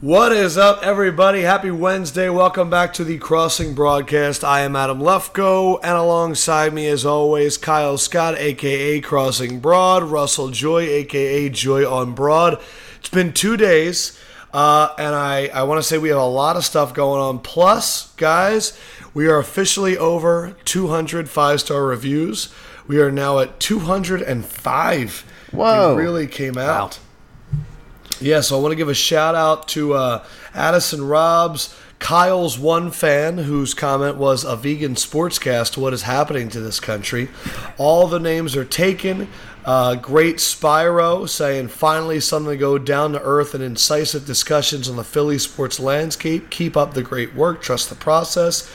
What is up, everybody? Happy Wednesday. Welcome back to the Crossing Broadcast. I am Adam Lefkoe, and alongside me, as always, Kyle Scott, aka Crossing Broad, Russell Joy, aka Joy on Broad. It's been two days, uh, and I, I want to say we have a lot of stuff going on. Plus, guys, we are officially over 200 five star reviews. We are now at 205. Whoa. We really came out. Yeah, so I want to give a shout out to uh, Addison Robbs, Kyle's one fan, whose comment was a vegan sportscast. What is happening to this country? All the names are taken. Uh, great Spyro saying finally something to go down to earth and incisive discussions on the Philly sports landscape. Keep up the great work. Trust the process.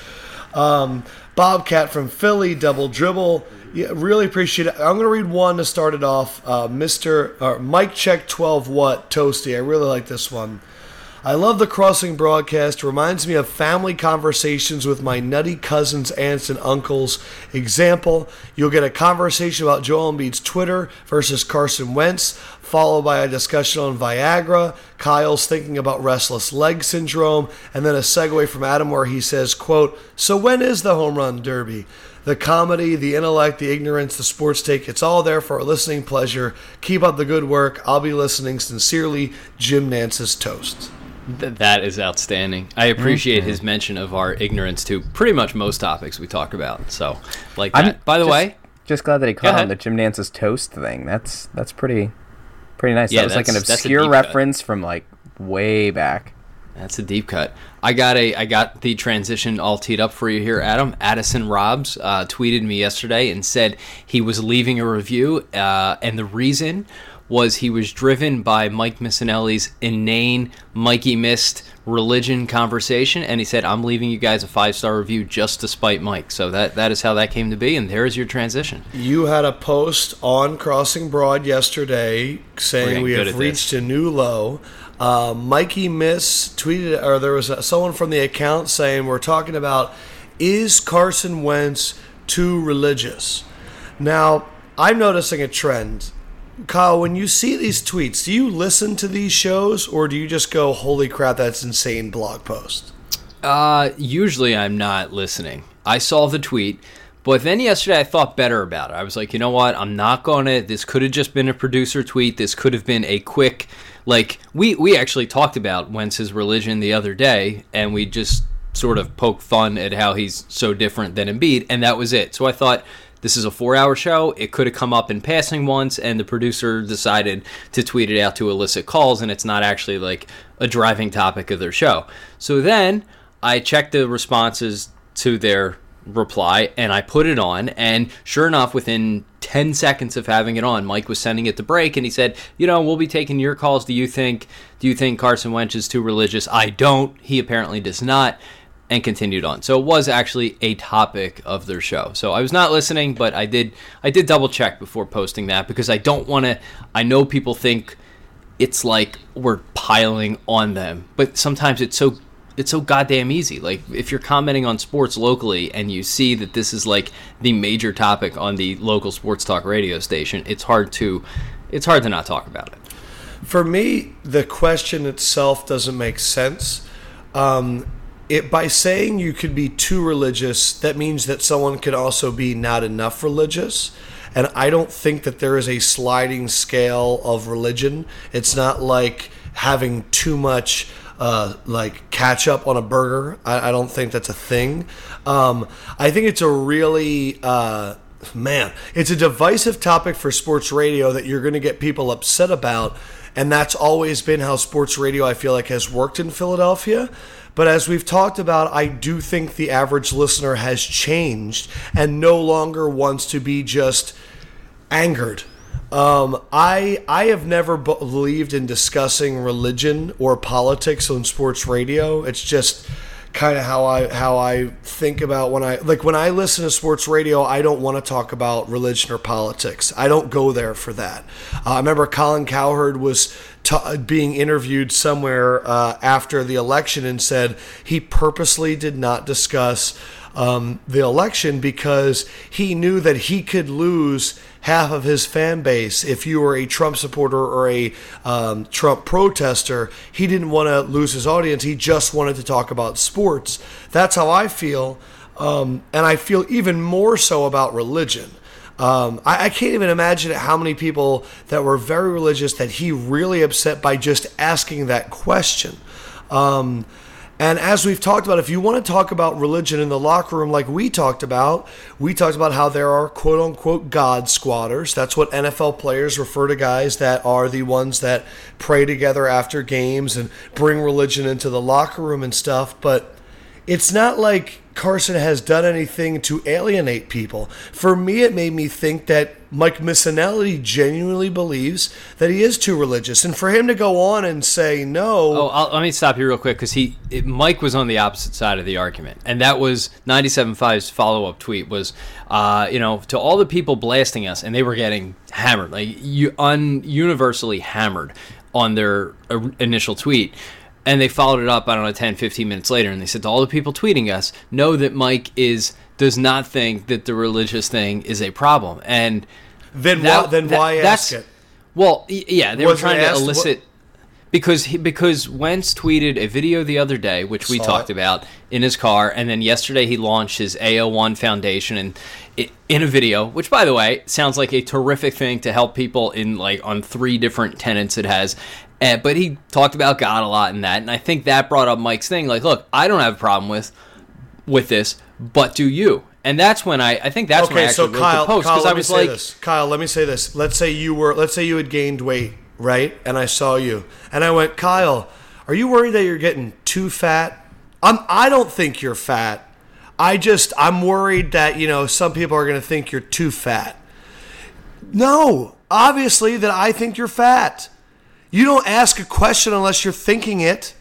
Um, Bobcat from Philly, double dribble. Yeah, really appreciate it. I'm going to read one to start it off. Uh, Mr. Uh, Mike Check 12 What Toasty. I really like this one. I love the crossing broadcast. Reminds me of family conversations with my nutty cousins, aunts, and uncles. Example: You'll get a conversation about Joel Embiid's Twitter versus Carson Wentz, followed by a discussion on Viagra. Kyle's thinking about restless leg syndrome, and then a segue from Adam where he says, "Quote: So when is the home run derby?" The comedy, the intellect, the ignorance, the sports take, it's all there for our listening pleasure. Keep up the good work. I'll be listening. Sincerely, Jim Nantz's Toast. Th- that is outstanding. I appreciate mm-hmm. his mention of our ignorance to pretty much most topics we talk about. So, like that. I'm By the just- way, just glad that he Go caught on ahead. the Jim Nantz's toast thing. That's that's pretty pretty nice. Yeah, that was like an that's- that's a obscure deep cut. reference from like way back. That's a deep cut. I got a I got the transition all teed up for you here, Adam. Addison Robs uh, tweeted me yesterday and said he was leaving a review, uh, and the reason was he was driven by Mike Missanelli's inane Mikey missed religion conversation, and he said, "I'm leaving you guys a five star review just to spite Mike." So that that is how that came to be, and there is your transition. You had a post on Crossing Broad yesterday saying we have reached a new low. Uh, Mikey Miss tweeted, or there was a, someone from the account saying we're talking about is Carson Wentz too religious? Now, I'm noticing a trend. Kyle, when you see these tweets, do you listen to these shows or do you just go, holy crap, that's insane blog post? Uh, usually I'm not listening. I saw the tweet, but then yesterday I thought better about it. I was like, you know what? I'm not going to. This could have just been a producer tweet. This could have been a quick, like we we actually talked about Wentz's religion the other day, and we just sort of poked fun at how he's so different than Embiid, and that was it. So I thought. This is a four hour show. It could have come up in passing once, and the producer decided to tweet it out to elicit calls, and it's not actually like a driving topic of their show. So then I checked the responses to their reply and I put it on and sure enough within 10 seconds of having it on Mike was sending it to break and he said you know we'll be taking your calls. Do you think do you think Carson Wentz is too religious? I don't. He apparently does not and continued on. So it was actually a topic of their show. So I was not listening but I did I did double check before posting that because I don't want to I know people think it's like we're piling on them. But sometimes it's so it's so goddamn easy. Like if you're commenting on sports locally and you see that this is like the major topic on the local sports talk radio station, it's hard to it's hard to not talk about it. For me, the question itself doesn't make sense. Um, it by saying you could be too religious, that means that someone could also be not enough religious. And I don't think that there is a sliding scale of religion. It's not like having too much uh, like ketchup on a burger. I, I don't think that's a thing. Um, I think it's a really uh, man, it's a divisive topic for sports radio that you're going to get people upset about. And that's always been how sports radio, I feel like, has worked in Philadelphia. But as we've talked about, I do think the average listener has changed and no longer wants to be just angered. Um, I I have never believed in discussing religion or politics on sports radio. It's just kind of how I how I think about when I like when I listen to sports radio. I don't want to talk about religion or politics. I don't go there for that. Uh, I remember Colin Cowherd was ta being interviewed somewhere uh, after the election and said he purposely did not discuss um, the election because he knew that he could lose half of his fan base if you were a Trump supporter or a um, Trump protester. He didn't want to lose his audience. He just wanted to talk about sports. That's how I feel. Um, and I feel even more so about religion. Um, I, I, can't even imagine how many people that were very religious that he really upset by just asking that question. Um, and as we've talked about, if you want to talk about religion in the locker room, like we talked about, we talked about how there are quote unquote God squatters. That's what NFL players refer to guys that are the ones that pray together after games and bring religion into the locker room and stuff. But it's not like Carson has done anything to alienate people. For me, it made me think that Mike Missanelli genuinely believes that he is too religious, and for him to go on and say no. Oh, I'll, let me stop you real quick because he Mike was on the opposite side of the argument, and that was 97.5's follow up tweet was, uh, you know, to all the people blasting us, and they were getting hammered, like you un universally hammered on their uh, initial tweet and they followed it up i don't know 10 15 minutes later and they said to all the people tweeting us know that mike is does not think that the religious thing is a problem and then that, why, then that, why ask it well yeah they was were trying to elicit what? because he, because Wentz tweeted a video the other day which we Saw talked it. about in his car and then yesterday he launched his AO1 foundation and it, in a video which by the way sounds like a terrific thing to help people in like on three different tenants it has and, but he talked about God a lot in that, and I think that brought up Mike's thing. Like, look, I don't have a problem with with this, but do you? And that's when I, I think that's okay, when I actually so Kyle, wrote the post because I was like, this. Kyle, let me say this. Let's say you were, let's say you had gained weight, right? And I saw you, and I went, Kyle, are you worried that you're getting too fat? I'm, I don't think you're fat. I just, I'm worried that you know some people are going to think you're too fat. No, obviously that I think you're fat. You don't ask a question unless you're thinking it.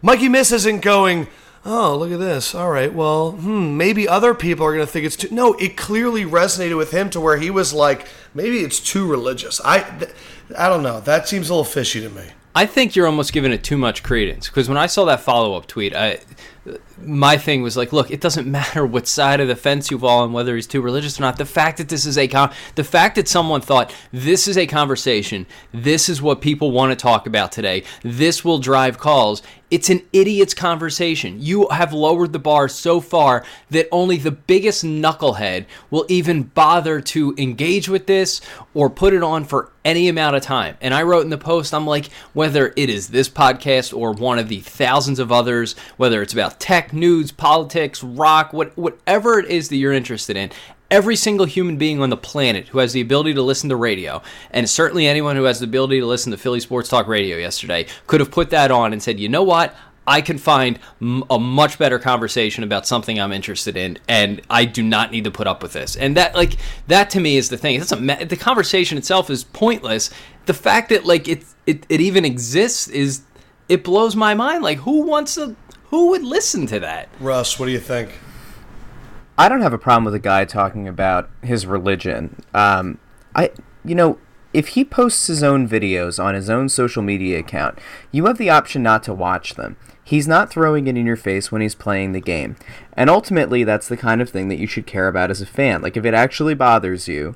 Mikey Miss isn't going, oh, look at this. All right, well, hmm, maybe other people are going to think it's too. No, it clearly resonated with him to where he was like, maybe it's too religious. I, I don't know. That seems a little fishy to me. I think you're almost giving it too much credence because when I saw that follow up tweet, I my thing was like, look, it doesn't matter what side of the fence you fall on, whether he's too religious or not. The fact that this is a con- the fact that someone thought this is a conversation, this is what people want to talk about today, this will drive calls. It's an idiot's conversation. You have lowered the bar so far that only the biggest knucklehead will even bother to engage with this or put it on for any amount of time. And I wrote in the post, I'm like, whether it is this podcast or one of the thousands of others, whether it's about tech, news, politics, rock, what, whatever it is that you're interested in, every single human being on the planet who has the ability to listen to radio, and certainly anyone who has the ability to listen to Philly Sports Talk Radio yesterday, could have put that on and said, you know what? I can find a much better conversation about something I'm interested in, and I do not need to put up with this. And that, like, that to me is the thing. It's a, the conversation itself is pointless. The fact that like it, it it even exists is it blows my mind. Like, who wants to who would listen to that? Russ, what do you think? I don't have a problem with a guy talking about his religion. Um, I, you know, if he posts his own videos on his own social media account, you have the option not to watch them. He's not throwing it in your face when he's playing the game. And ultimately, that's the kind of thing that you should care about as a fan. Like, if it actually bothers you,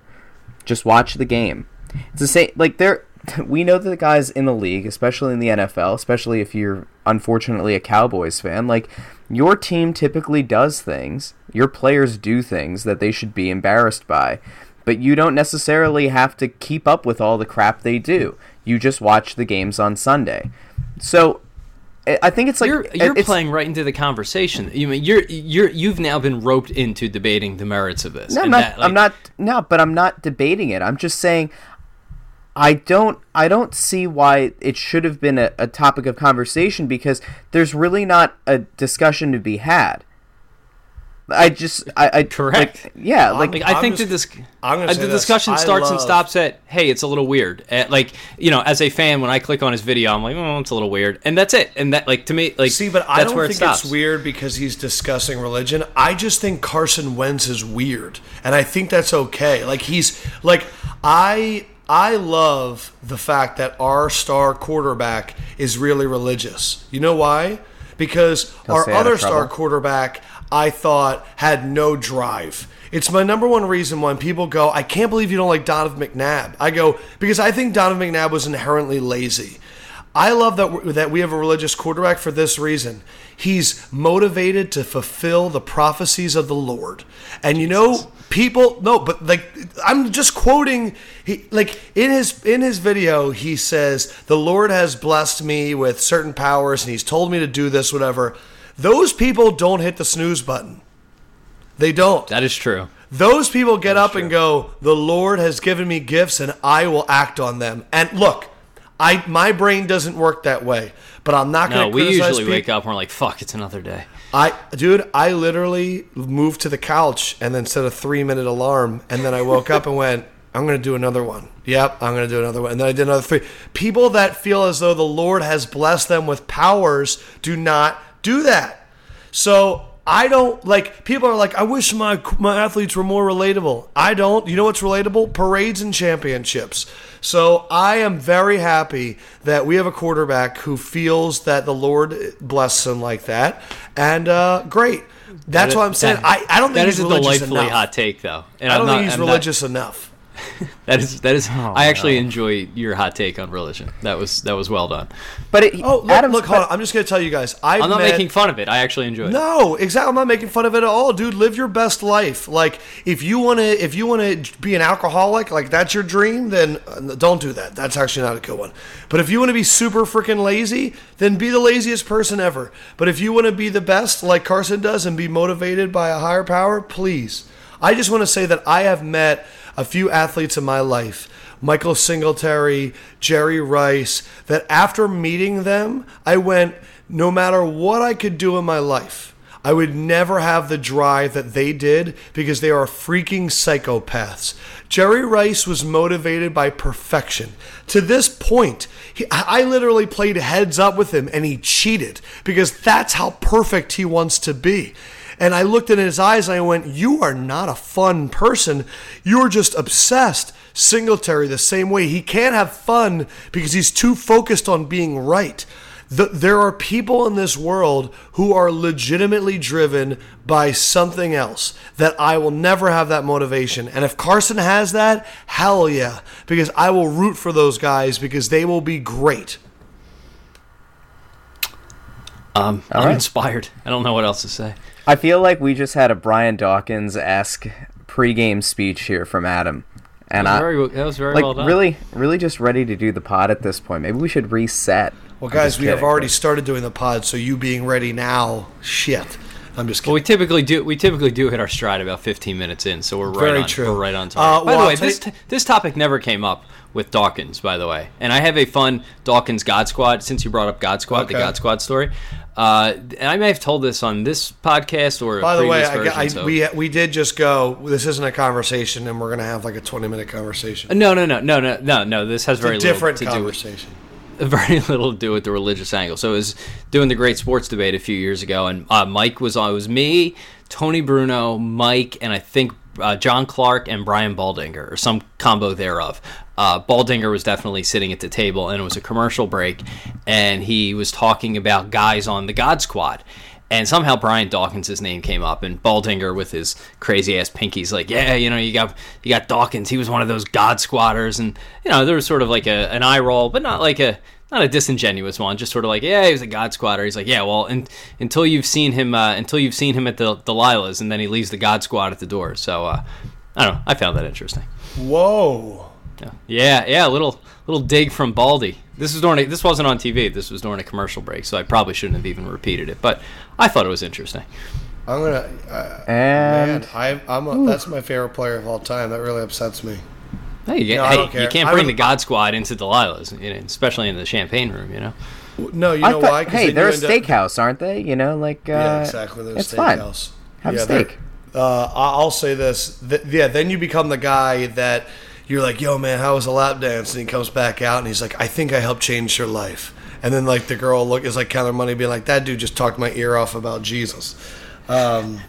just watch the game. It's the same, like, there, we know that the guys in the league, especially in the NFL, especially if you're unfortunately a Cowboys fan, like your team typically does things, your players do things that they should be embarrassed by, but you don't necessarily have to keep up with all the crap they do. You just watch the games on Sunday. So I think it's like you're, you're it's, playing right into the conversation. You mean you're you're you've now been roped into debating the merits of this. No, I'm not. That, like, I'm not. No, but I'm not debating it. I'm just saying I don't I don't see why it should have been a, a topic of conversation because there's really not a discussion to be had. I just I, I correct. Like, yeah, like, like I think just, the, uh, the discussion this. starts love... and stops at hey, it's a little weird. At, like you know, as a fan, when I click on his video, I'm like, oh, it's a little weird, and that's it. And that like to me, like see, but I don't think it it's weird because he's discussing religion. I just think Carson Wentz is weird, and I think that's okay. Like he's like I I love the fact that our star quarterback is really religious. You know why? Because He'll our other star quarterback, I thought had no drive. It's my number one reason when people go, I can't believe you don't like Donovan McNabb. I go, because I think Donovan McNabb was inherently lazy. I love that that we have a religious quarterback for this reason. He's motivated to fulfill the prophecies of the Lord. And you know, people no, but like I'm just quoting he like in his in his video he says, "The Lord has blessed me with certain powers and he's told me to do this whatever." Those people don't hit the snooze button. They don't. That is true. Those people get up and go, "The Lord has given me gifts and I will act on them." And look, I my brain doesn't work that way, but I'm not going No, to we usually people. wake up and we're like, "Fuck, it's another day." I dude, I literally moved to the couch and then set a 3-minute alarm and then I woke up and went, "I'm going to do another one." Yep, I'm going to do another one. And then I did another 3. People that feel as though the Lord has blessed them with powers do not do that. So I don't like people are like, I wish my my athletes were more relatable. I don't. You know what's relatable? Parades and championships. So I am very happy that we have a quarterback who feels that the Lord blesses him like that, and uh, great. That's what I'm saying. I, I don't think that he's is a delightfully enough. hot take, though. And I don't not- think he's I'm not- religious enough. that is that is. Oh, I actually enjoy your hot take on religion. That was that was well done. But it, Oh, look, Adam's look hold on. I'm just going to tell you guys. I've I'm not met, making fun of it. I actually enjoy it. No, exactly. I'm not making fun of it at all, dude. Live your best life. Like if you want to, if you want to be an alcoholic, like that's your dream, then uh, don't do that. That's actually not a good one. But if you want to be super freaking lazy, then be the laziest person ever. But if you want to be the best, like Carson does, and be motivated by a higher power, please. I just want to say that I have met a few athletes in my life. Michael Singletary, Jerry Rice, that after meeting them, I went, no matter what I could do in my life, I would never have the drive that they did because they are freaking psychopaths. Jerry Rice was motivated by perfection. To this point, he, I literally played heads up with him and he cheated because that's how perfect he wants to be. And I looked in his eyes and I went, You are not a fun person. You're just obsessed. Singletary, the same way. He can't have fun because he's too focused on being right. The, there are people in this world who are legitimately driven by something else that I will never have that motivation. And if Carson has that, hell yeah, because I will root for those guys because they will be great. Um, I'm right. inspired. I don't know what else to say. I feel like we just had a Brian Dawkins esque pregame speech here from Adam, and That was I very, that was very like well done. really, really just ready to do the pod at this point. Maybe we should reset. Well, guys, just we have already started doing the pod, so you being ready now, shit. I'm just Well, kidding. we typically do. We typically do hit our stride about 15 minutes in, so we're right Very on. true. We're right on Uh, target. by well, the way, this t- this topic never came up with Dawkins, by the way. And I have a fun Dawkins God Squad. Since you brought up God Squad, the God Squad story. Uh, and I may have told this on this podcast or By the way, I, version, I, so- we we did just go. This isn't a conversation, and we're gonna have like a 20 minute conversation. no, no, no, no, no, no, no. This has It's very little different to do with conversation. very little to do with the religious angle. So it was doing the great sports debate a few years ago, and uh, Mike was on. It was me, Tony Bruno, Mike, and I think uh, John Clark and Brian Baldinger, or some combo thereof. Uh, Baldinger was definitely sitting at the table, and it was a commercial break, and he was talking about guys on the God Squad. And somehow Brian Dawkins' name came up, and Baldinger with his crazy ass pinkies, like, yeah, you know, you got you got Dawkins. He was one of those God squatters, and you know, there was sort of like a, an eye roll, but not like a not a disingenuous one, just sort of like, yeah, he was a God squatter. He's like, yeah, well, and, until you've seen him, uh, until you've seen him at the Delilah's, and then he leaves the God squad at the door. So uh, I don't know. I found that interesting. Whoa. Yeah, yeah, yeah. A little little dig from Baldy. This was during a, this wasn't on TV. This was during a commercial break, so I probably shouldn't have even repeated it. But I thought it was interesting. I'm gonna. Uh, And man, I, I'm. A, that's my favorite player of all time. That really upsets me. Hey, you, get, No, hey, you can't I bring the God Squad into Delilah's, you know, especially in the champagne room. You know. No, you I know thought, why? 'Cause hey, they're a you end up- steakhouse, aren't they? You know, like uh, Yeah, exactly. They're a it's fine. steakhouse. Have a Yeah, they're- steak. Uh, I- I'll say this. Th- yeah, then you become the guy that you're like, "Yo, man, how was the lap dance?" And he comes back out and he's like, "I think I helped change your life." And then like the girl look is like counting money, being like, "That dude just talked my ear off about Jesus." Um,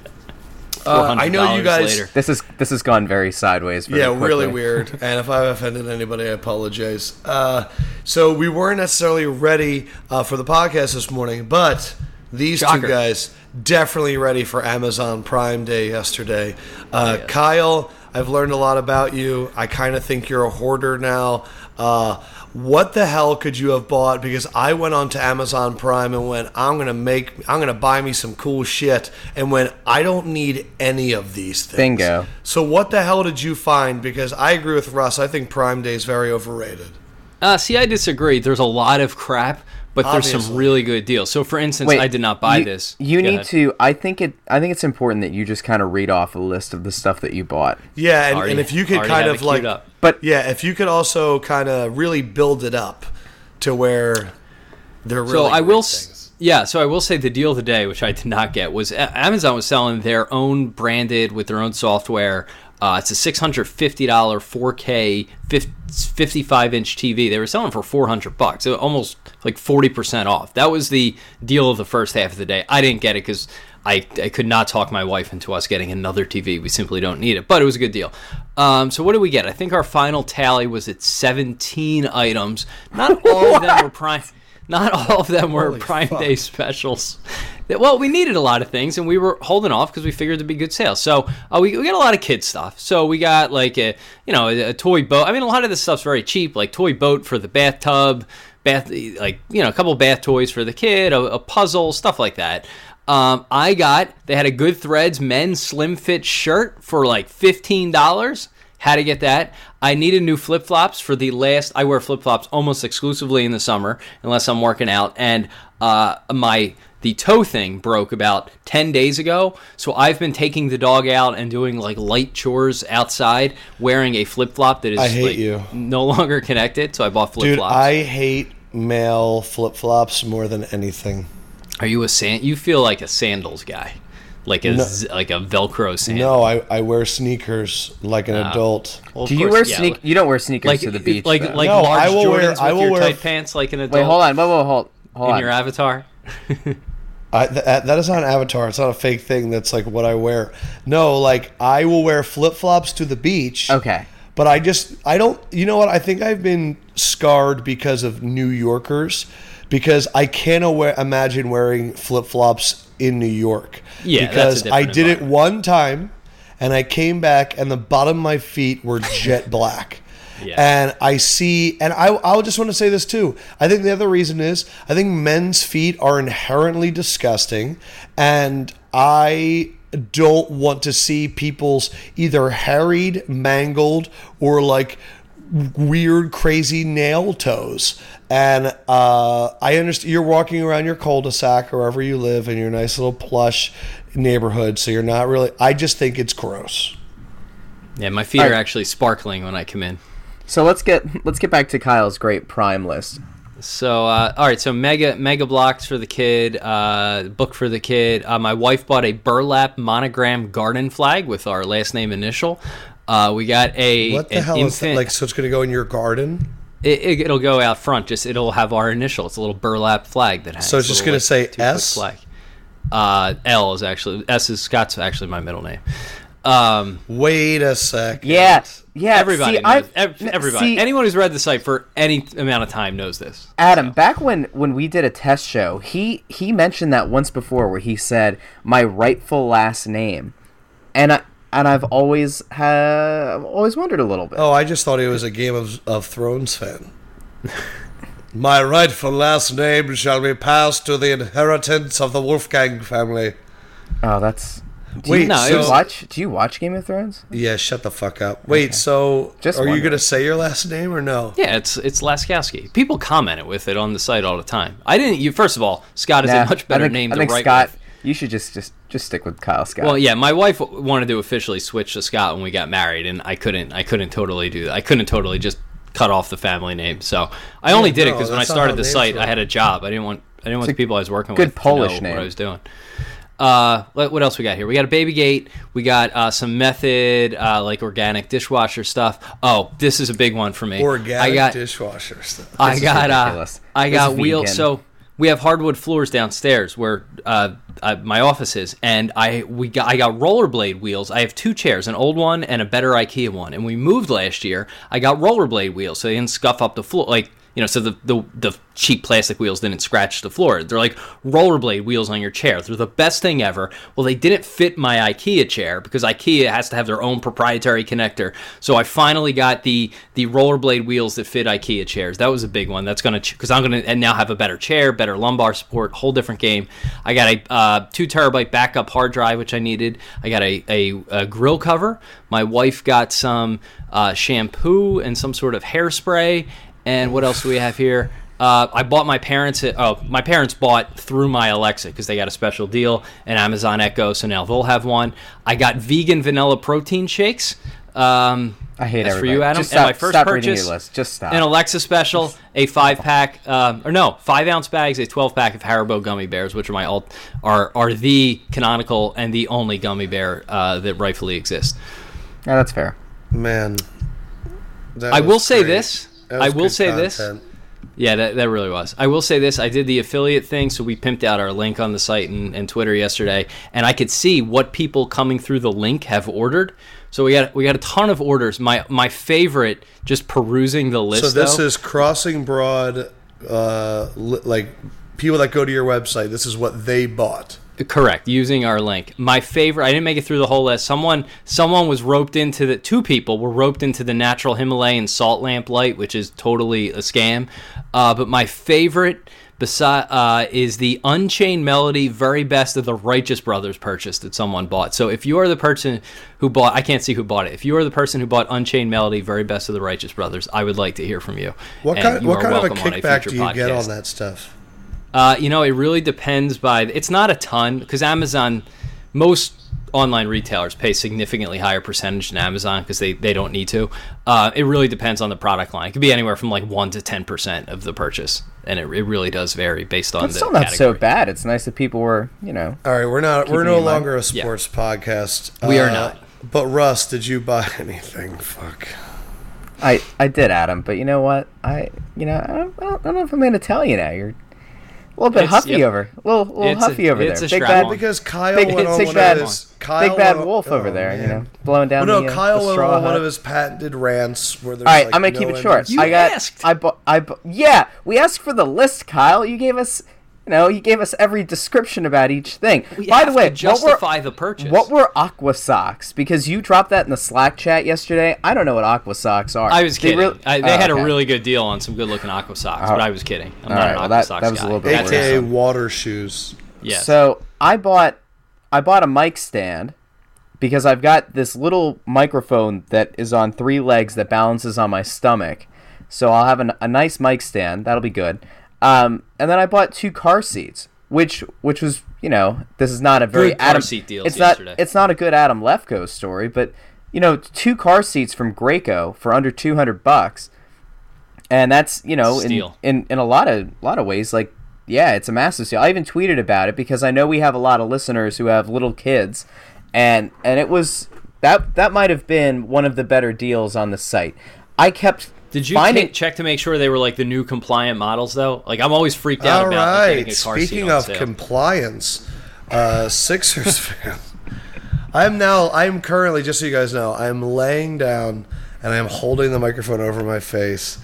uh, I know you guys. later. This is this has gone very sideways. Very Yeah, really weird. And if I've offended anybody, I apologize. Uh, so we weren't necessarily ready uh, for the podcast this morning, but These Shocker. two guys definitely ready for Amazon Prime Day yesterday. Uh, yeah. Kyle, I've learned a lot about you. I kind of think you're a hoarder now. Uh, what the hell could you have bought? Because I went on to Amazon Prime and went, I'm gonna make, I'm gonna buy me some cool shit, and went, I don't need any of these things. Bingo. So what the hell did you find? Because I agree with Russ. I think Prime Day is very overrated. Uh, see, I disagree. There's a lot of crap, but there's some really good deals. So, for instance, I did not buy you, this. You Go need ahead. to. I think it. I think it's important that you just kind of read off a list of the stuff that you bought. Yeah, and, Already- and if you could kind of like, up. But yeah, if you could also kind of really build it up to where they're really. So I will. s- things. Yeah, so I will say the deal of the day, which I did not get, was Amazon was selling their own branded with their own software. Uh, it's a six hundred fifty dollar four K fifty five inch TV. They were selling for four hundred bucks, so almost like forty percent off. That was the deal of the first half of the day. I didn't get it because I, I could not talk my wife into us getting another TV. We simply don't need it, but it was a good deal. Um, so what did we get? I think our final tally was at seventeen items. Not all of them were prime. Not all of them were Holy Prime fuck. Day specials. Well, we needed a lot of things, and we were holding off because we figured there'd be good sales. So uh, we, we got a lot of kid stuff. So we got like a you know a, a toy boat. I mean, a lot of this stuff's very cheap, like toy boat for the bathtub, bath like you know a couple bath toys for the kid, a, a puzzle, stuff like that. Um, I got they had a Goodthreads men's slim fit shirt for like fifteen dollars. Had to get that. I needed new flip flops for the last. I wear flip flops almost exclusively in the summer, unless I'm working out. And uh, my the toe thing broke about ten days ago, so I've been taking the dog out and doing like light chores outside, wearing a flip flop that is I hate like, you. no longer connected. So I bought flip Dude, flops. I hate male flip flops more than anything. Are you a sand? You feel like a sandals guy, like a z- like a Velcro sandal. No, I, I wear sneakers like an ah. adult. Well, do you course, wear yeah, sneak? You don't wear sneakers like to the beach. like though. like No, large I will Jordans wear- with I will your wear tight f- pants, like an adult. Wait, hold on. Whoa, whoa, hold, hold in on. your avatar. I, th- that is not an avatar. It's not a fake thing. That's like what I wear. No, like I will wear flip flops to the beach. Okay. But I just I don't. You know what? I think I've been scarred because of New Yorkers, because I can't awa- imagine wearing flip flops in New York. Yeah, because I did it one time, and I came back, and the bottom of my feet were jet black. Yeah. And I see, and I, I just want to say this too. I think the other reason is I think men's feet are inherently disgusting, and I don't want to see people's either harried, mangled, or like weird, crazy nail toes. And uh, I understand you're walking around your cul-de-sac or wherever you live in your nice little plush neighborhood, so you're not really. I just think it's gross. Yeah, my feet are actually sparkling when I come in. So let's get let's get back to Kyle's great Prime list. So, uh, all right. So, mega Mega Bloks for the kid, uh, book for the kid. Uh, my wife bought a burlap monogram garden flag with our last name initial. Uh, we got a What the an hell is that? Like, so it's going to go in your garden? It, it, it'll go out front. Just it'll have our initial. It's a little burlap flag that has. So it's just little, gonna say two-foot S? Flag. Uh, L is actually S is Scott's actually my middle name. Um, Wait a sec. Yeah, yeah. everybody, see, knows, I've- ev- n- everybody, see, anyone who's read the site for any amount of time knows this. Adam, back when when we did a test show, he he mentioned that once before, where he said my rightful last name, and I and I've always have always wondered a little bit. Oh, I just thought he was a Game of, of Thrones fan. My rightful last name shall be passed to the inheritance of the Wolfgang family. Oh, that's. Do Wait, you, no, do you watch? Do you watch Game of Thrones? Yeah, shut the fuck up. Wait, so Just are you going to say your last name or no? Yeah, it's it's Laskowski. People comment it with it on the site all the time. I didn't. You first of all, Scott is Nah, a much better think, name I to think write Scott. With. You should just just just stick with Kyle Scott. Well, yeah, my wife wanted to officially switch to Scott when we got married, and I couldn't. I couldn't totally do that. I couldn't totally just cut off the family name. So I only did it because when I started the site, work. I had a job. I didn't want. I didn't want the people I was working good with Polish to know name. what I was doing. Uh, what, what else we got here? We got a baby gate. We got uh, some method, uh, like organic dishwasher stuff. Oh, this is a big one for me. Organic I got, dishwasher stuff. I got uh. I This got is wheels. vegan. So we have hardwood floors downstairs where uh, uh, my office is, and I we got I got rollerblade wheels. I have two chairs, an old one and a better IKEA one. And we moved last year. I got rollerblade wheels, so they didn't scuff up the floor. Like you know, so the, the the cheap plastic wheels didn't scratch the floor. They're like rollerblade wheels on your chair. They're the best thing ever. Well, they didn't fit my IKEA chair because IKEA has to have their own proprietary connector. So I finally got the the rollerblade wheels that fit IKEA chairs. That was a big one. That's gonna because I'm gonna and now have a better chair, better lumbar support, whole different game. I got a uh, two terabyte backup hard drive which I needed. I got a, a, a grill cover. My wife got some uh, shampoo and some sort of hairspray. And what else do we have here? Uh, I bought my parents. Oh, my parents bought through my Alexa because they got a special deal, and Amazon Echo, so now they'll have one. I got vegan vanilla protein shakes. Um, I hate that's for everybody. you, Adam. Just and my stop- first stop reading purchase, your list. Just stop. An Alexa special, a five pack, um, or no, five ounce bags, a twelve pack of Haribo gummy bears, which are my alt, are are the canonical and the only gummy bear uh, that rightfully exists. yeah, that's fair. Man, that I will say great. this. I will say this. Yeah, that, that really was. I will say this. I did the affiliate thing, so we pimped out our link on the site and, and Twitter yesterday, and I could see what people coming through the link have ordered. So we got we got a ton of orders. My my favorite, just perusing the list. So this though, is crossing broad, uh, li- like people that go to your website. This is what they bought. Correct. Using our link. My favorite. I didn't make it through the whole list. Someone, someone was roped into the. Two people were roped into the natural Himalayan salt lamp light, which is totally a scam. Uh, but my favorite, beside, uh, is the Unchained Melody, very best of the Righteous Brothers purchase that someone bought. So if you are the person who bought, I can't see who bought it. If you are the person who bought Unchained Melody, very best of the Righteous Brothers, I would like to hear from you. What And kind? you What kind of a kickback future do you get on that stuff? Uh, you know, it really depends by. It's not a ton because Amazon, most online retailers pay significantly higher percentage than Amazon because they, they don't need to. Uh, it really depends on the product line. It could be anywhere from like one to ten percent of the purchase, and it, it really does vary based on It's still not so bad. It's nice that people were, you know. All right, we're not. We're no in mind. longer a Yeah. sports podcast. We are Uh, not. But Russ, did you buy anything? Fuck. I I did, Adam, but you know what? I you know I don't, I don't, I don't know if I'm going to tell you now. You're a little bit It's- huffy yep. over, a little, little It's a- huffy over it's there. a Big bad, on. Because Kyle big, went on big one bad, of his. Kyle big bad went on- wolf over oh, there. You know, blowing down Well, the. no, uh, Kyle the went straw on one of his patented rants where there's All right, like I'm gonna no keep it short. You I got. asked. I bu- I bu- Yeah, we asked for the list, Kyle. You gave us. You know, you gave us every description about each thing. We By have the way, to justify what the were purchase. what were aqua socks? Because you dropped that in the Slack chat yesterday. I don't know what aqua socks are. I was They kidding. I, they Oh, had okay. a really good deal on some good looking aqua socks, Oh. but I was kidding. I'm All not right, an well, aqua that- socks that was a little bit That's worse. AKA awesome. water shoes. Yes. So I bought I bought a mic stand because I've got this little microphone that is on three legs that balances on my stomach. So I'll have an, a nice mic stand. That'll be good. Um, and then I bought two car seats, which which was you know this is not a very Good Adam seat deals It's yesterday. not it's not a good Adam Lefkoe story, but you know two car seats from Graco for under two hundred bucks, and that's you know in, in in a lot of lot of ways like yeah it's a massive steal. I even tweeted about it because I know we have a lot of listeners who have little kids, and and it was that that might have been one of the better deals on the site. I kept Did you finding ta- check to make sure they were like the new compliant models though? Like I'm always freaked out All about right. getting a car seat Speaking of sale. compliance, uh, Sixers fan. I'm now. I'm currently just so you guys know. I'm laying down and I'm holding the microphone over my face,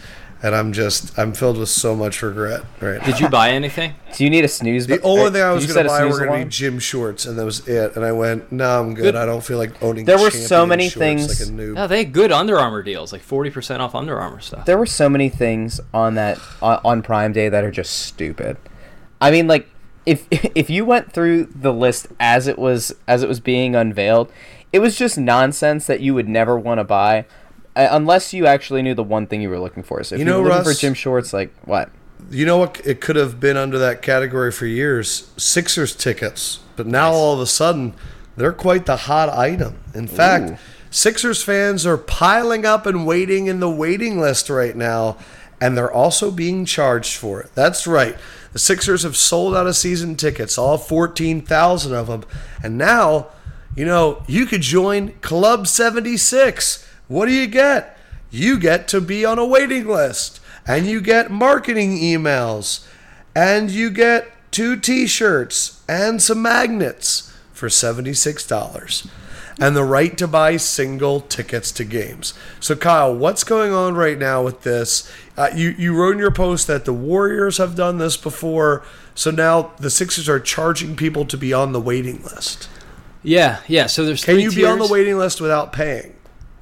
and I'm just. I'm filled with so much regret right now. Did you buy anything? do you need a snooze? The only uh, thing I was going to buy were snooze going to be gym shorts, and that was it. And I went, no, I'm good. Good. I don't feel like owning. There were so many things- Like a noob. No, they had good Under Armour deals, like forty percent off Under Armour stuff. there were so many things on that on, on Prime Day that are just stupid. I mean, like if if you went through the list as it was as it was being unveiled, it was just nonsense that you would never want to buy, Uh, unless you actually knew the one thing you were looking for. So if You you know, were looking Russ- for gym shorts, like what? You know what? It could have been under that category for years. Sixers tickets, but now all of a sudden they're quite the hot item. In fact, Ooh. Sixers fans are piling up and waiting in the waiting list right now, and they're also being charged for it. That's right. The Sixers have sold out of season tickets, all 14,000 of them, and now, you know, you could join Club 76. What do you get? You get to be on a waiting list and you get marketing emails and you get two t-shirts and some magnets for $76. and the right to buy single tickets to games. So, Kyle, what's going on right now with this? Uh, you you wrote in your post that the Warriors have done this before, so now the Sixers are charging people to be on the waiting list. Yeah, yeah. So there's Can you be on the waiting list without paying?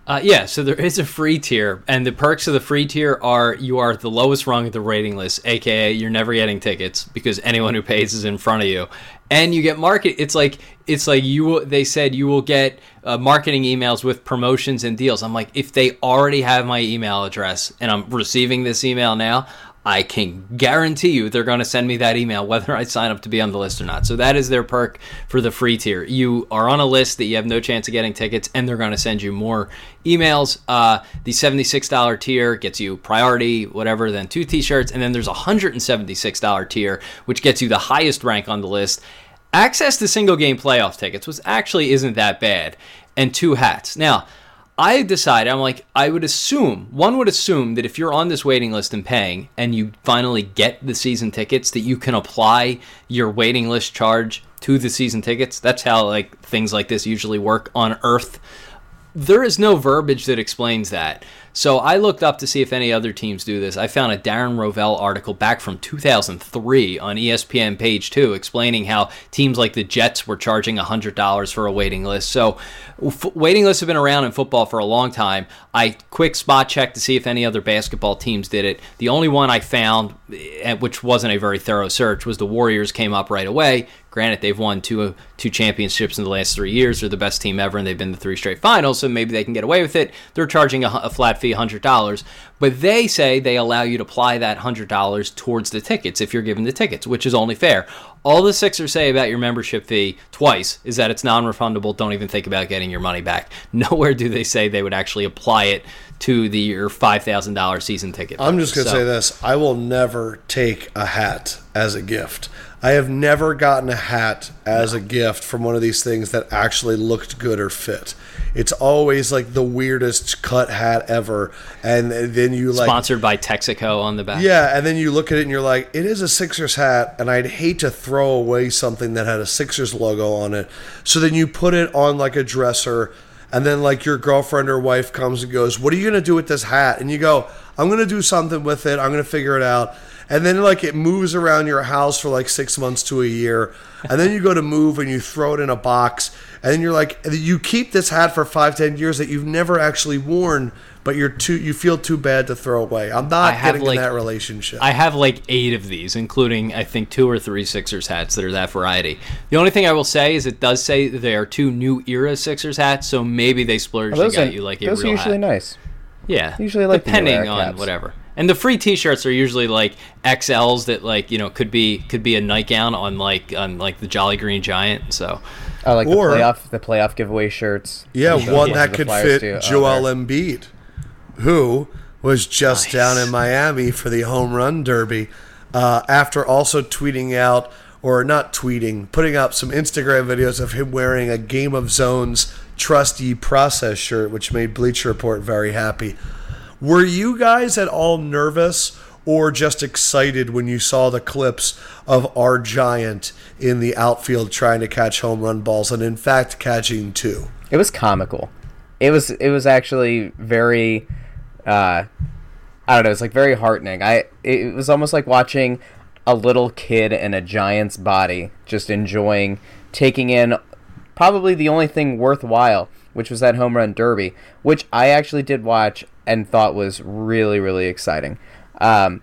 Uh, yeah, so there is a free tier, and the perks of the free tier are you are the lowest rung of the rating list, aka you're never getting tickets because anyone who pays is in front of you, and you get market. It's like it's like you. They said you will get uh, marketing emails with promotions and deals. I'm like, if they already have my email address and I'm receiving this email now. I can guarantee you they're going to send me that email whether I sign up to be on the list or not. So that is their perk for the free tier. You are on a list that you have no chance of getting tickets, and they're going to send you more emails. Uh, the $76 tier gets you priority, whatever, then two t shirts. And then there's a $176 tier, which gets you the highest rank on the list. Access to single game playoff tickets, which actually isn't that bad, and two hats. Now, I decide, I'm like, I would assume, one would assume that if you're on this waiting list and paying, and you finally get the season tickets, that you can apply your waiting list charge to the season tickets. That's how like things like this usually work on Earth. There is no verbiage that explains that. So I looked up to see if any other teams do this. I found a Darren Rovell article back from 2003 on ESPN page 2 explaining how teams like the Jets were charging $100 for a waiting list. So f- waiting lists have been around in football for a long time. I quick spot checked to see if any other basketball teams did it. The only one I found, eh, which wasn't a very thorough search, was the Warriors came up right away. Granted, they've won two two championships in the last three years. They're the best team ever, and they've been to three straight finals. So maybe they can get away with it. They're charging a, a flat fee, hundred dollars, but they say they allow you to apply that hundred dollars towards the tickets if you're given the tickets, which is only fair. All the Sixers say about your membership fee twice is that it's non-refundable. Don't even think about getting your money back. Nowhere do they say they would actually apply it to the your five thousand dollars season ticket. I'm just going to So- say this. I will never take a hat as a gift. I have never gotten a hat as a gift from one of these things that actually looked good or fit. It's always like the weirdest cut hat ever. And then you like. sponsored by Texaco on the back. Yeah, and then you look at it and you're like, it is a Sixers hat, and I'd hate to throw away something that had a Sixers logo on it. So then you put it on like a dresser, and then like your girlfriend or wife comes and goes, What are you gonna do with this hat? And you go, I'm gonna do something with it, I'm gonna figure it out. And then like it moves around your house for like six months to a year. And then you go to move and you throw it in a box. And then you're like you keep this hat for five, ten years that you've never actually worn, but you're too you feel too bad to throw away. I'm not I have, getting like- in that relationship. I have like eight of these, including I think two or three Sixers hats that are that variety. The only thing I will say is it does say they are two new era Sixers hats, so maybe they splurged and those got are, you like a those are usually hat. nice. Yeah, Usually like the new depending on caps. whatever. And the free T-shirts are usually like XLs that like you know could be could be a nightgown on like on like the Jolly Green Giant. So I like Or- the playoff the playoff giveaway shirts. yeah, one that could fit do. Oh, Joel they're- Embiid, who was just Nice. down in Miami for the home run derby, uh, after also tweeting out or not tweeting, putting up some Instagram videos of him wearing a Game of Zones Trusty Process shirt, which made Bleacher Report very happy. Were you guys at all nervous or just excited when you saw the clips of our giant in the outfield trying to catch home run balls and in fact catching two? It was comical. It was it was actually very uh I don't know, it's like very heartening. I it was almost like watching a little kid in a giant's body just enjoying taking in probably the only thing worthwhile, which was that home run derby, which I actually did watch and thought was really really exciting. Um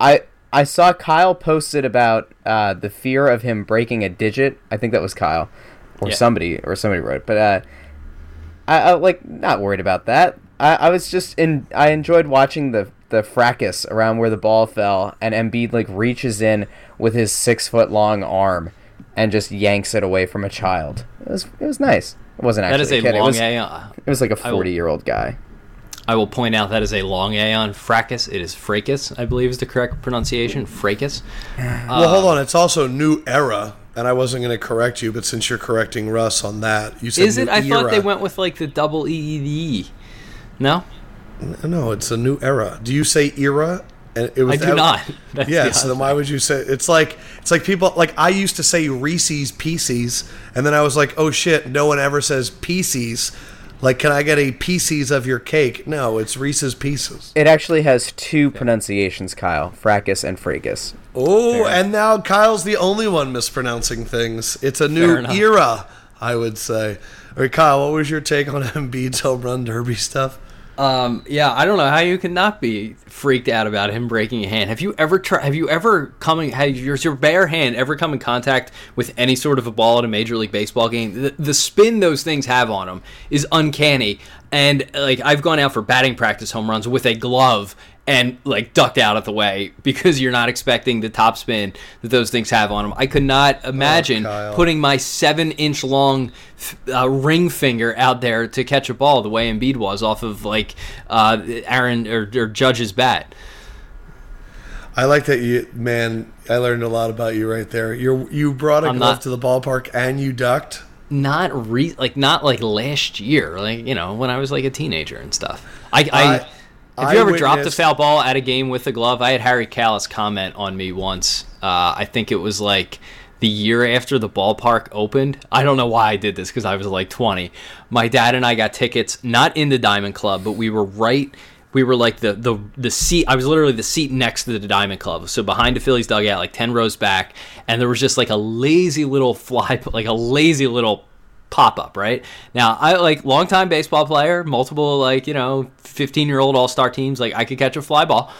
I I saw Kyle posted about uh, the fear of him breaking a digit. I think that was Kyle, or Yeah. somebody, or somebody wrote. But uh, I, I like not worried about that. I, I was just in. I enjoyed watching the the fracas around where the ball fell, and Embiid like reaches in with his six foot long arm and just yanks it away from a child. It was it was nice. It wasn't actually that is a kid. long it was, A. uh, It was like a I will- forty year old guy. I will point out that is a long A on fracas. It is fracas, I believe is the correct pronunciation. Fracas. Well, hold on. It's also new era, and I wasn't going to correct you, but since you're correcting Russ on that, you said new era. Is it? new I thought they went with like the double E E D E. No. No, it's a new era. Do you say era? And it was I do that- not. That's yeah, the so then why would you say it's like it's like people like I used to say Reese's Pieces, and then I was like, oh shit, no one ever says Pieces. Like, can I get a Pieces of your cake? No, it's Reese's Pieces. It actually has two pronunciations, Kyle: fracas and fracas. Oh, and now Kyle's the only one mispronouncing things. It's a new era, I would say. Right, Kyle, what was your take on Embiid's home run derby stuff? Um, yeah, I don't know how you can not be freaked out about him breaking a hand. Have you ever tried? Have you ever coming? Have your, your bare hand ever come in contact with any sort of a ball at a major league baseball game? The, the spin those things have on them is uncanny. And like I've gone out for batting practice home runs with a glove and like ducked out of the way because you're not expecting the top spin that those things have on them. I could not imagine Kyle. putting my seven inch long uh, ring finger out there to catch a ball the way Embiid was off of like uh, Aaron or, or Judge's bat. I like that you, man. I learned a lot about you right there. You you brought a I'm glove not- to the ballpark and you ducked. Not re like not like last year, like you know when I was like a teenager and stuff. I, I, I- have I you ever dropped a foul ball at a game with a glove? I had Harry Kalas comment on me once. Uh, I think it was like the year after the ballpark opened. I don't know why I did this because I was like 20. My dad and I got tickets, not in the Diamond Club, but we were right. We were like the, the the seat. I was literally the seat next to the Diamond Club, so behind the Phillies dugout, like ten rows back, and there was just like a lazy little fly, like a lazy little pop up, right? Now, I like longtime baseball player, multiple like, you know, 15 year old all star teams, like I could catch a fly ball.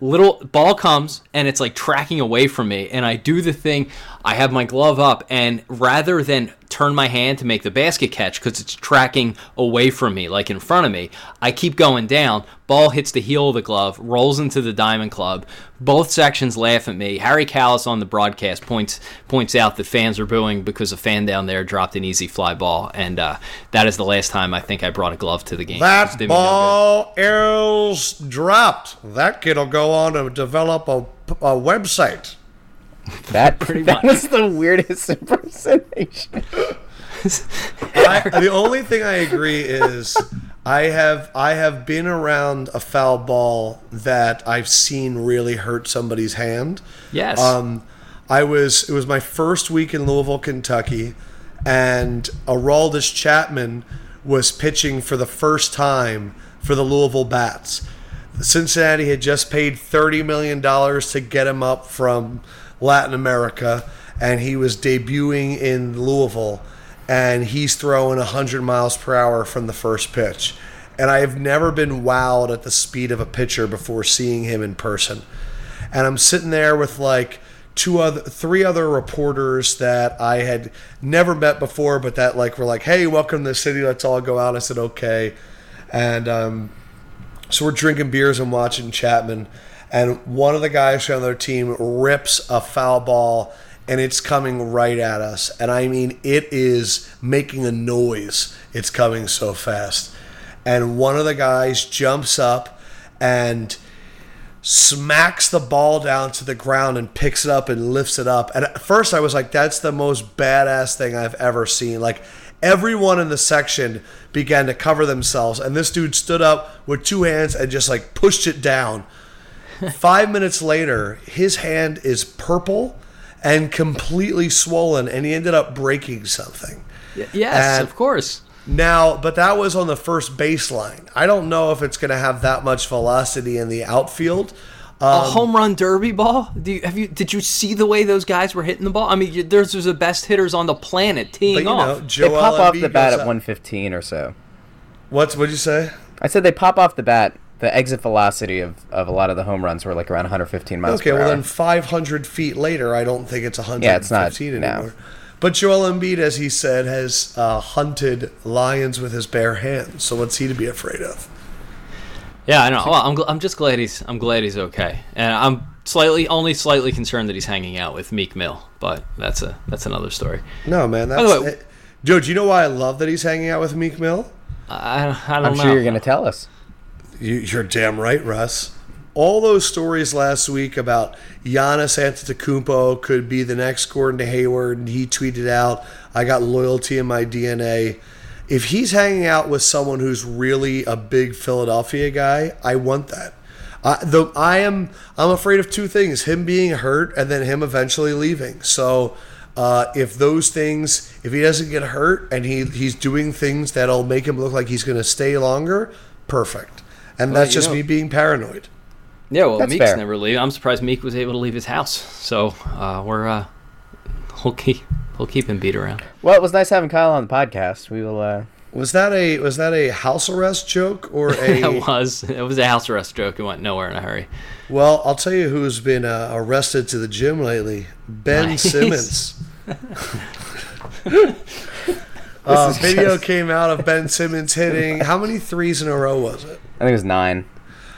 Little ball comes and it's like tracking away from me, and I do the thing. I have my glove up, and rather than turn my hand to make the basket catch because it's tracking away from me, like in front of me, I keep going down. Ball hits the heel of the glove, rolls into the diamond club. Both sections laugh at me. Harry Kalas on the broadcast points points out that fans are booing because a fan down there dropped an easy fly ball, and uh, that is the last time I think I brought a glove to the game. That no ball is dropped. That kid'll go on to develop a, a website. That Pretty that much. was the weirdest impersonation. I, the only thing I agree is I have I have been around a foul ball that I've seen really hurt somebody's hand. Yes. Um, I was it was my first week in Louisville, Kentucky, and Aroldis Chapman was pitching for the first time for the Louisville Bats. Cincinnati had just paid thirty million dollars to get him up from Latin America, and he was debuting in Louisville, and he's throwing hundred miles per hour from the first pitch. And I have never been wowed at the speed of a pitcher before seeing him in person. And I'm sitting there with like two other three other reporters that I had never met before but that like were like hey welcome to the city. Let's all go out. I said okay. And um, so we're drinking beers and watching Chapman and one of the guys from their team rips a foul ball and it's coming right at us and I mean it is making a noise it's coming so fast and one of the guys jumps up and smacks the ball down to the ground and picks it up and lifts it up. And at first I was like, that's the most badass thing I've ever seen. Like everyone in the section began to cover themselves, and this dude stood up with two hands and just like pushed it down. Five minutes later, his hand is purple and completely swollen, and he ended up breaking something. yes, and- of course. Now, but that was on the first baseline. I don't know if it's going to have that much velocity in the outfield. a um, home run derby ball? Do you, have you? Did you see the way those guys were hitting the ball? I mean, you- there's, there's the best hitters on the planet teeing But you know, off. They pop off the bat at up- 115 or so. What's what'd you say? I said they pop off the bat. The exit velocity of, of a lot of the home runs were like around 115 miles Okay, per well hour. then 500 feet later, I don't think it's 115 Yeah, it's not, no. anymore. But Joel Embiid, as he said, has uh, hunted lions with his bare hands. So what's he to be afraid of? Yeah, I know. Well, I'm, gl- I'm just glad he's I'm glad he's okay, and I'm slightly only slightly concerned that he's hanging out with Meek Mill, but that's a that's another story. No, man. That's, the way- eh, Joe, do you know why I love that he's hanging out with Meek Mill? I, I don't I'm know. sure you're going to tell us. You, you're damn right, Russ. All those stories last week about Giannis Antetokounmpo could be the next Gordon Hayward, and he tweeted out, "I got loyalty in my DNA." If he's hanging out with someone who's really a big Philadelphia guy, I want that. I am I'm afraid of two things: him being hurt and then him eventually leaving. So uh, if those things, if he doesn't get hurt and he he's doing things that'll make him look like he's going to stay longer, perfect. And Well, that's just know- me being paranoid. Yeah, well, That's Meek's fair. never leave. I'm surprised Meek was able to leave his house. So uh, we're uh, we'll keep we'll keep him beat around. Well, it was nice having Kyle on the podcast. We will. Uh, Was that a was that a house arrest joke or a? it was it was a house arrest joke. It went nowhere in a hurry. Well, I'll tell you who's been uh, arrested to the gym lately. Ben Nice. Simmons. uh, video just- came out of Ben Simmons hitting. How many threes in a row was it? I think it was nine.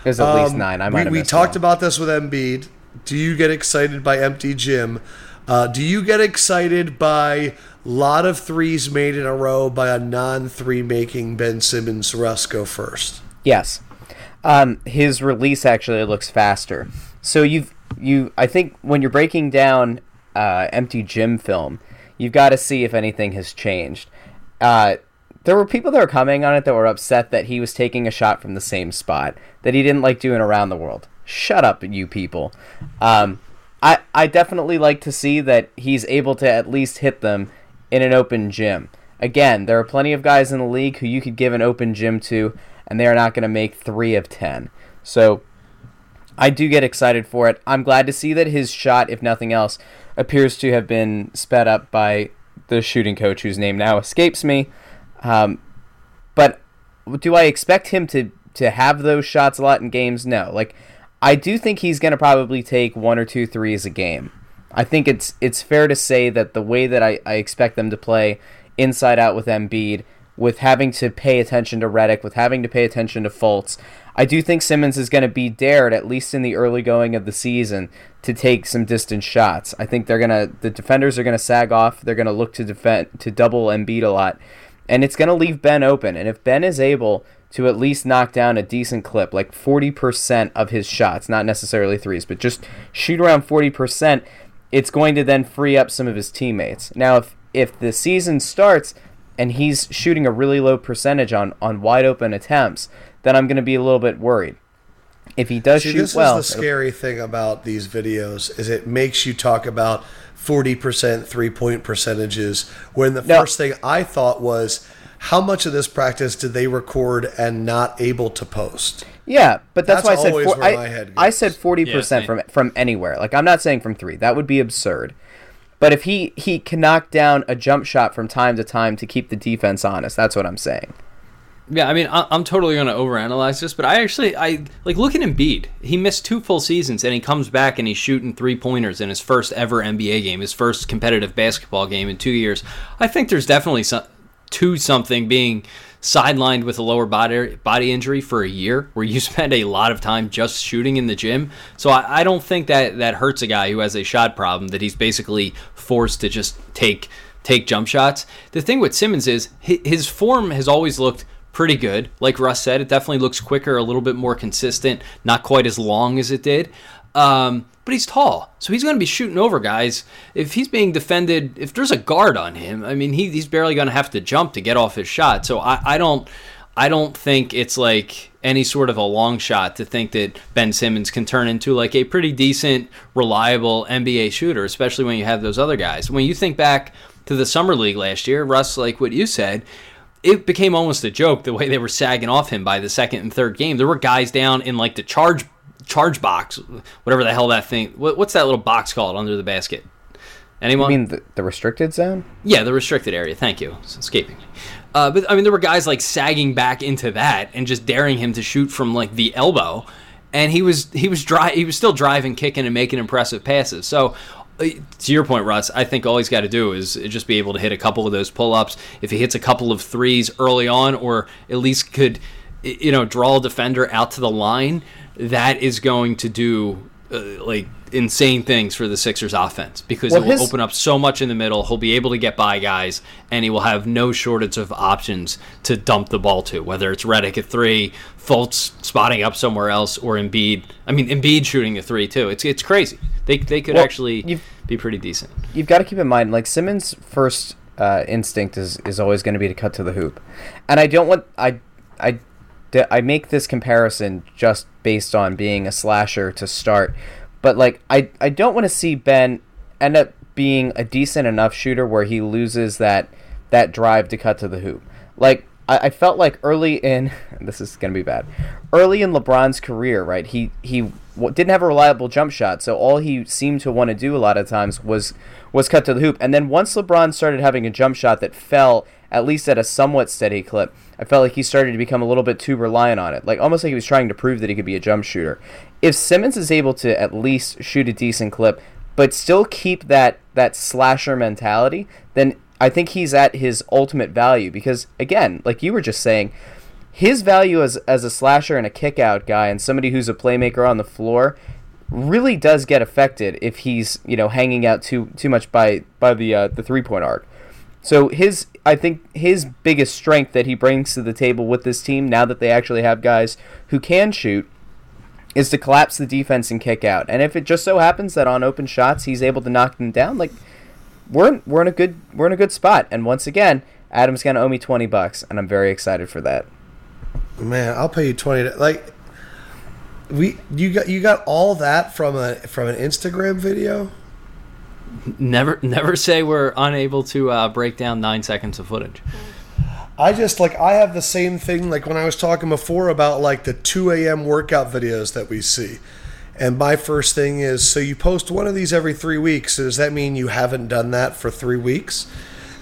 It was at least Um, nine. I we might have we talked one. about this with Embiid. Do you get excited by empty gym? Uh, do you get excited by lot of threes made in a row by a non-three making Ben Simmons? Russ go first. Yes. Um, his release actually looks faster. So you've you I think when you're breaking down uh, empty gym film, you've got to see if anything has changed. Uh, there were people that were commenting on it that were upset that he was taking a shot from the same spot that he didn't like doing around the world. Shut up, you people. Um, I I definitely like to see that he's able to at least hit them in an open gym. Again, there are plenty of guys in the league who you could give an open gym to, and they are not going to make three of ten. So I do get excited for it. I'm glad to see that his shot, if nothing else, appears to have been sped up by the shooting coach, whose name now escapes me. Um, but do I expect him to to have those shots a lot in games? No. Like I do think he's going to probably take one or two threes a game. I think it's it's fair to say that the way that I, I expect them to play inside out with Embiid, with having to pay attention to Redick, with having to pay attention to Fultz, I do think Simmons is going to be dared, at least in the early going of the season, to take some distance shots. I think they're gonna the defenders are gonna sag off. They're gonna look to defend to double Embiid a lot, and it's gonna leave Ben open. And if Ben is able to at least knock down a decent clip, like forty percent of his shots, not necessarily threes, but just shoot around forty percent, it's going to then free up some of his teammates. Now, if if the season starts and he's shooting a really low percentage on on wide open attempts, then I'm going to be a little bit worried. If he does See, shoot this well, is the scary thing about these videos is it makes you talk about 40% three-point percentages when the No. first thing I thought was how much of this practice did they record and not able to post? Yeah, but that's, That's why I said always four, I, I said forty Yeah, percent same. from from anywhere. Like I'm not saying from three. That would be absurd. But if he he can knock down a jump shot from time to time to keep the defense honest, that's what I'm saying. Yeah, I mean, I'm totally going to overanalyze this, but I actually, I like look at Embiid. He missed two full seasons, and he comes back and he's shooting three pointers in his first ever NBA game, his first competitive basketball game in two years. I think there's definitely some to something being sidelined with a lower body body injury for a year, where you spend a lot of time just shooting in the gym. So I, I don't think that that hurts a guy who has a shot problem that he's basically forced to just take take jump shots. The thing with Simmons is hi- his form has always looked pretty good. Like Russ said, it definitely looks quicker, a little bit more consistent, not quite as long as it did. Um, but he's tall, so he's going to be shooting over guys. If he's being defended, if there's a guard on him, I mean, he, he's barely going to have to jump to get off his shot. So I, I don't, I don't think it's like any sort of a long shot to think that Ben Simmons can turn into like a pretty decent, reliable NBA shooter, especially when you have those other guys. When you think back to the summer league last year, Russ, like what you said, it became almost a joke the way they were sagging off him by the second and third game. There were guys down in like the charge charge box, whatever the hell that thing. What, what's that little box called under the basket? Anyone? mean, the, the restricted zone. Yeah, the restricted area. Thank you. It's escaping me. Uh, but I mean, there were guys like sagging back into that and just daring him to shoot from like the elbow, and he was he was dry. He was still driving, kicking, and making impressive passes. So. To your point, Russ, I think all he's got to do is just be able to hit a couple of those pull-ups. If he hits a couple of threes early on, or at least could, you know, draw a defender out to the line, that is going to do uh, like insane things for the Sixers offense because Well, it will his- open up so much in the middle. He'll be able to get by guys, and he will have no shortage of options to dump the ball to. Whether it's Redick at three, Fultz spotting up somewhere else, or Embiid. I mean, Embiid shooting a three too. It's it's crazy. They they could Well, actually be pretty decent. You've got to keep in mind, like Simmons' first uh, instinct is is always going to be to cut to the hoop, and I don't want I I I make this comparison just based on being a slasher to start, but like I I don't want to see Ben end up being a decent enough shooter where he loses that that drive to cut to the hoop. Like I, I felt like early in this is gonna be bad. Early in LeBron's career, right? He he didn't have a reliable jump shot, so all he seemed to want to do a lot of times was was cut to the hoop. And then once LeBron started having a jump shot that fell at least at a somewhat steady clip, I felt like he started to become a little bit too reliant on it, like almost like he was trying to prove that he could be a jump shooter. If Simmons is able to at least shoot a decent clip, but still keep that that slasher mentality, then I think he's at his ultimate value because again, like you were just saying, his value as as a slasher and a kickout guy and somebody who's a playmaker on the floor really does get affected if he's you know hanging out too too much by by the uh, the three point arc. So his I think his biggest strength that he brings to the table with this team now that they actually have guys who can shoot is to collapse the defense and kick out. And if it just so happens that on open shots he's able to knock them down, like we're in, we're in a good we're in a good spot. And once again, Adam's gonna owe me twenty bucks, and I'm very excited for that. Man, I'll pay you twenty. Like we, you got you got all that from a from an Instagram video. Never, never say we're unable to uh, break down nine seconds of footage. I just like I have the same thing like when I was talking before about like the 2 a.m. workout videos that we see. And my first thing is so you post one of these every three weeks. So does that mean you haven't done that for three weeks?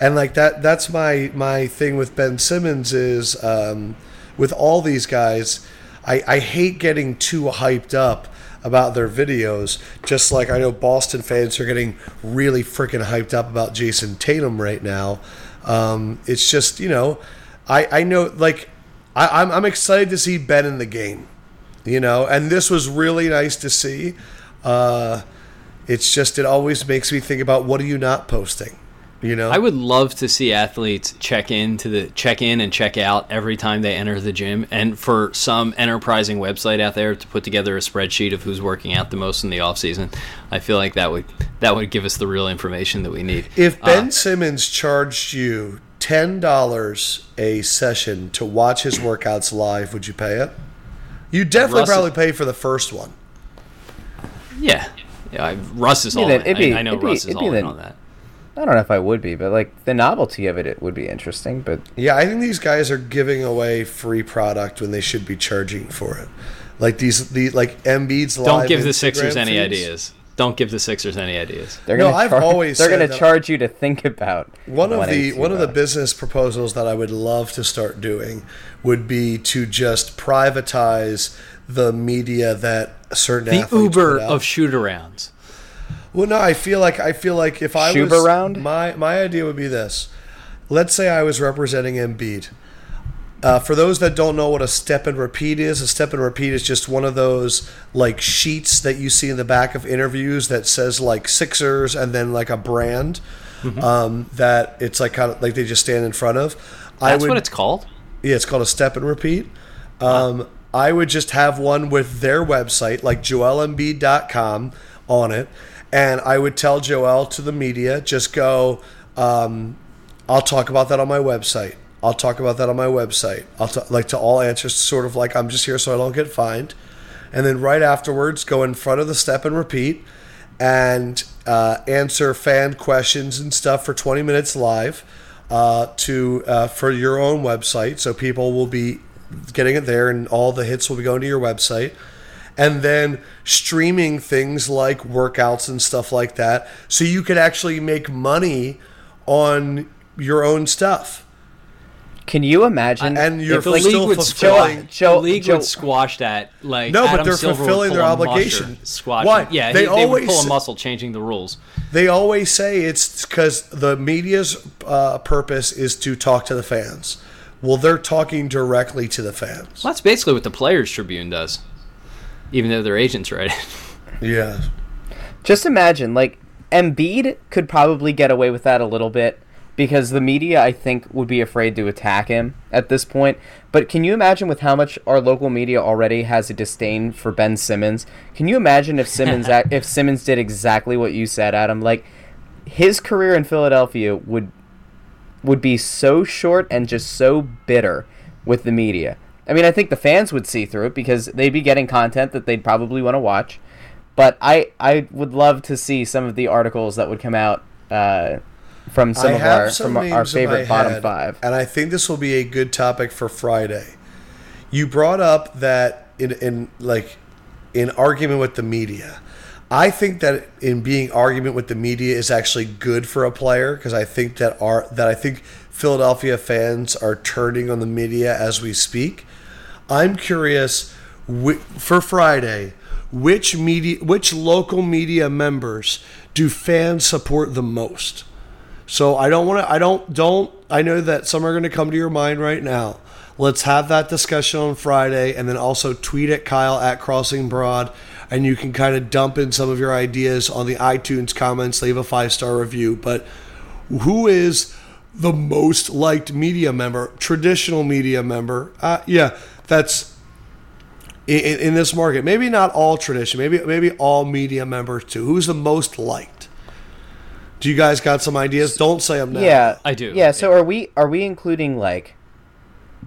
And like that that's my my thing with Ben Simmons is um, with all these guys, I, I hate getting too hyped up about their videos, just like I know Boston fans are getting really freaking hyped up about Jayson Tatum right now. Um, it's just, you know, I, I know, like, I, I'm, I'm excited to see Ben in the game, you know, and this was really nice to see. Uh, it's just, it always makes me think about what are you not posting? You know, I would love to see athletes check in to the check in and check out every time they enter the gym, and for some enterprising website out there to put together a spreadsheet of who's working out the most in the off season. I feel like that would that would give us the real information that we need. If Ben uh, Simmons charged you ten dollars a session to watch his workouts live, would you pay it? You definitely Russ probably pay for the first one. Yeah, yeah. Russ is all. in. I, I know Russ is all in on that. I don't know if I would be, but like the novelty of it, it would be interesting. But yeah, I think these guys are giving away free product when they should be charging for it. Like these, the like Embiid's. Don't give the Sixers any feeds. ideas. Don't give the Sixers any ideas. They're gonna no, I've always they're going to charge you to think about one of the one of the business proposals that I would love to start doing would be to just privatize the media that certain the Uber of shoot arounds. Well, no, I feel like I feel like if I Schuber was round? my my idea would be this. Let's say I was representing Embiid. Uh, for those that don't know what a step and repeat is, a step and repeat is just one of those like sheets that you see in the back of interviews that says like Sixers and then like a brand mm-hmm. um, that it's like kind of like they just stand in front of. That's I would, what it's called. Yeah, it's called a step and repeat. Um, huh. I would just have one with their website, like joelembiid.com, on it, and I would tell Joel to the media, just go, um, I'll talk about that on my website. I'll talk about that on my website. I'll t- like to all answers, sort of like I'm just here so I don't get fined. And then right afterwards, go in front of the step and repeat and uh, answer fan questions and stuff for 20 minutes live uh, to uh, for your own website. So people will be getting it there, and all the hits will be going to your website and then streaming things like workouts and stuff like that so you could actually make money on your own stuff. Can you imagine? and you're the still league fulfilling. Would Joe, the league Joe, would squash that. Like no, Adam but they're Silver fulfilling their obligation. Squash. Why? Yeah, they, he, always they would pull a muscle changing the rules. They always say it's because the media's uh, purpose is to talk to the fans. Well, they're talking directly to the fans. Well, that's basically what the Players Tribune does even though their agents write it. Yeah. Just imagine, like Embiid could probably get away with that a little bit because the media, I think, would be afraid to attack him at this point. But can you imagine with how much our local media already has a disdain for Ben Simmons? Can you imagine if Simmons if Simmons did exactly what you said, Adam? Like his career in Philadelphia would would be so short and just so bitter with the media I mean, I think the fans would see through it because they'd be getting content that they'd probably want to watch. But I, I would love to see some of the articles that would come out uh, from some I of our some from our favorite bottom head, five. and I think this will be a good topic for Friday. You brought up that in, in like in argument with the media. I think that in being argument with the media is actually good for a player because I think that our that I think Philadelphia fans are turning on the media as we speak. I'm curious whi- for Friday, which media, which local media members do fans support the most? So I don't want to. I don't don't. I know that some are going to come to your mind right now. Let's have that discussion on Friday, and then also tweet at Kyle at Crossing Broad, and you can kind of dump in some of your ideas on the iTunes comments. Leave a five star review. But who is the most liked media member? Traditional media member? Uh, yeah, that's in, in this market. Maybe not all tradition. Maybe maybe all media members too. Who's the most liked? Do you guys got some ideas? Don't say them now. Yeah, I do. Yeah. So are we are we including like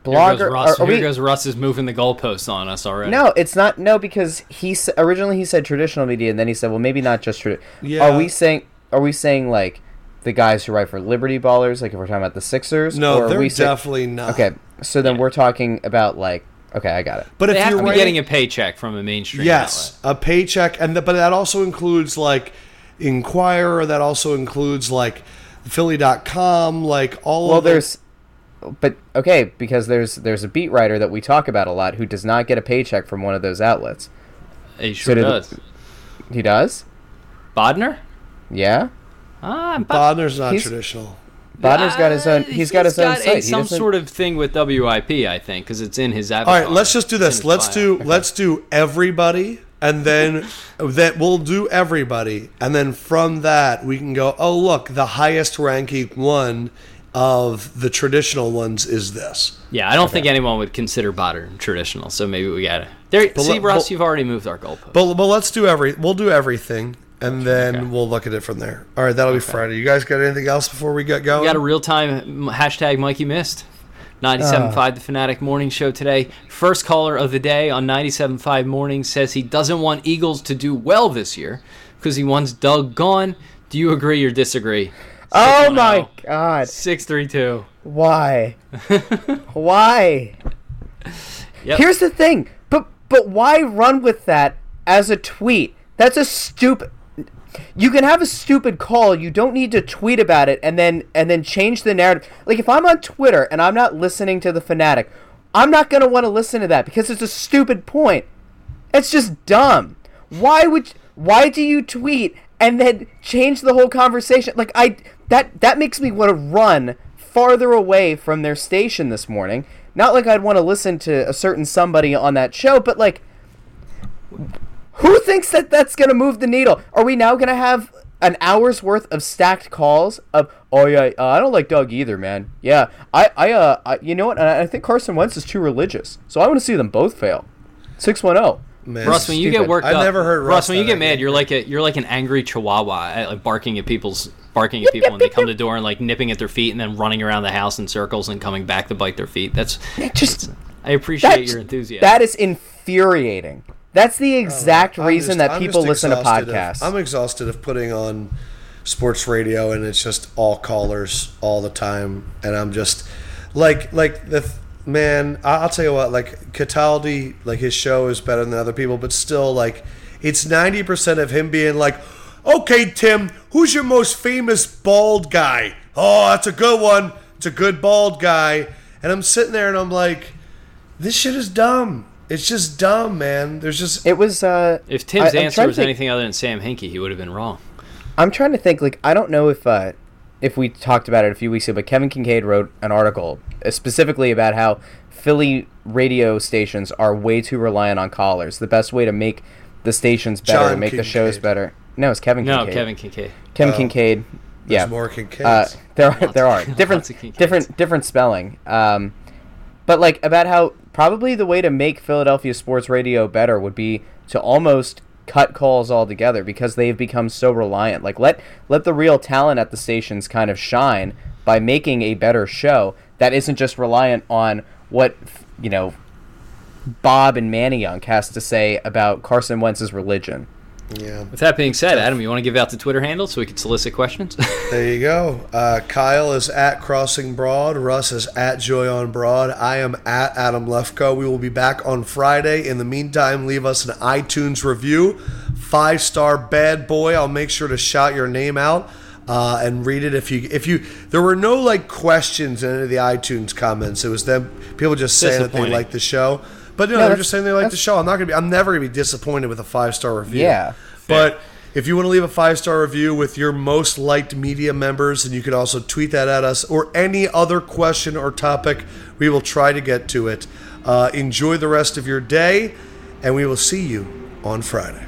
Here blogger? goes Russ. are- are Here we- goes Russ is moving the goalposts on us already. No, it's not. No, because he originally he said traditional media, and then he said, well, maybe not just tradi- Yeah. Are we saying? Are we saying like the guys who write for Liberty Ballers? Like if we're talking about the Sixers? No, or they're we say- definitely not. Okay, so then Yeah. we're talking about like. Okay, I got it. But They if have you're to be writing- getting a paycheck from a mainstream yes, a paycheck, and the, but that also includes like Inquirer. That also includes like Philly.com. Like all. Well, of the- there's, but okay, because there's there's a beat writer that we talk about a lot who does not get a paycheck from one of those outlets. He sure did- does. He does. Bodner? Yeah. Ah, Bod- Bodner's not traditional. Bodner's got his own. He's got his own a- site. He some doesn't- sort of thing with WIP, I think, because it's in his All avatar. right, let's just do this. Let's bio. do let's do everybody, and then that we'll do everybody, and then from that we can go. Oh, look, the highest ranking one of the traditional ones is this. Yeah, I don't think anyone would consider Bodner traditional, so maybe we gotta. There, see, let- Russ, but- you've already moved our goalpost. But but let's do every. We'll do everything, and then we'll look at it from there. All right, that'll be Friday. You guys got anything else before we get going? We got a real time hashtag Mikey missed. Ah. 97.5 The Fanatic Morning Show today. First caller of the day on 97.5 Morning says he doesn't want Eagles to do well this year because he wants Doug gone. Do you agree or disagree? Oh, oh. my god! 632. Why? why? Yep. Here's the thing. But but why run with that as a tweet? That's a stupid. You can have a stupid call. You don't need to tweet about it and then and then change the narrative. Like if I'm on Twitter and I'm not listening to the fanatic, I'm not gonna want to listen to that because it's a stupid point. It's just dumb. Why would why do you tweet and then change the whole conversation? Like I that that makes me want to run farther away from their station this morning. Not like I'd want to listen to a certain somebody on that show, but like who thinks that that's going to move the needle? Are we now going to have an hour's worth of stacked calls of oh yeah, uh, I don't like Doug either, man. Yeah, I I uh I, you know what? I, I think Carson Wentz is too religious, so I want to see them both fail. Six one oh. zero. Man, Russ, when you get stupid. worked I've up, never heard Russ, Russ when you get mad, you're like a you're like an angry chihuahua, like barking at people's barking at people when they come to the door and like nipping at their feet and then running around the house in circles and coming back to bite their feet. That's Just I appreciate your enthusiasm. That is infuriating. That's the oh, exact I'm reason just- that I'm people listen to exhausted of- podcasts. I'm exhausted of putting on sports radio and it's just all callers all the time, and I'm just like like the th- man. I'll tell you what, like Cataldi, like his show is better than other people, but still, like it's ninety percent of him being like, "Okay, Tim, who's your most famous bald guy? Oh, that's a good one. It's a good bald guy." And I'm sitting there and I'm like, "This shit is dumb." It's just dumb, man. There's just it was uh if Tim's I'm answer was think- anything other than Sam Hinkie, he would have been wrong. I'm trying to think. Like, I don't know if uh, if we talked about it a few weeks ago, but Kevin Kinkead wrote an article uh, specifically about how Philly radio stations are way too reliant on callers. The best way to make the stations better, John make the shows better. No, it's Kevin No, Kinkead. Kevin Kinkead. Kevin Oh. Kinkead. Yeah. there's more Kincaids. Uh, there are Lots there are different different different spelling. Um, but like about how probably the way to make Philadelphia sports radio better would be to almost cut calls altogether because they've become so reliant. Like let let the real talent at the stations kind of shine by making a better show that isn't just reliant on what you know Bob and Manayunk has to say about Carson Wentz's religion. Yeah. With that being said, Adam, you want to give out the Twitter handle so we can solicit questions? There you go. Uh, Kyle is at Crossing Broad. Russ is at Joy on Broad. I am at Adam Lefkoe. We will be back on Friday. In the meantime, leave us an iTunes review. Five star bad boy. I'll make sure to shout your name out. Uh, and read it if you if you there were no like questions in any of the iTunes comments. It was them people just saying that they liked the show. But no, No, they're just saying they like the show. I'm not gonna be I'm never gonna be disappointed with a five star review. Yeah. But if you want to leave a five star review with your most liked media members, and you can also tweet that at us or any other question or topic, we will try to get to it. Uh, enjoy the rest of your day, and we will see you on Friday.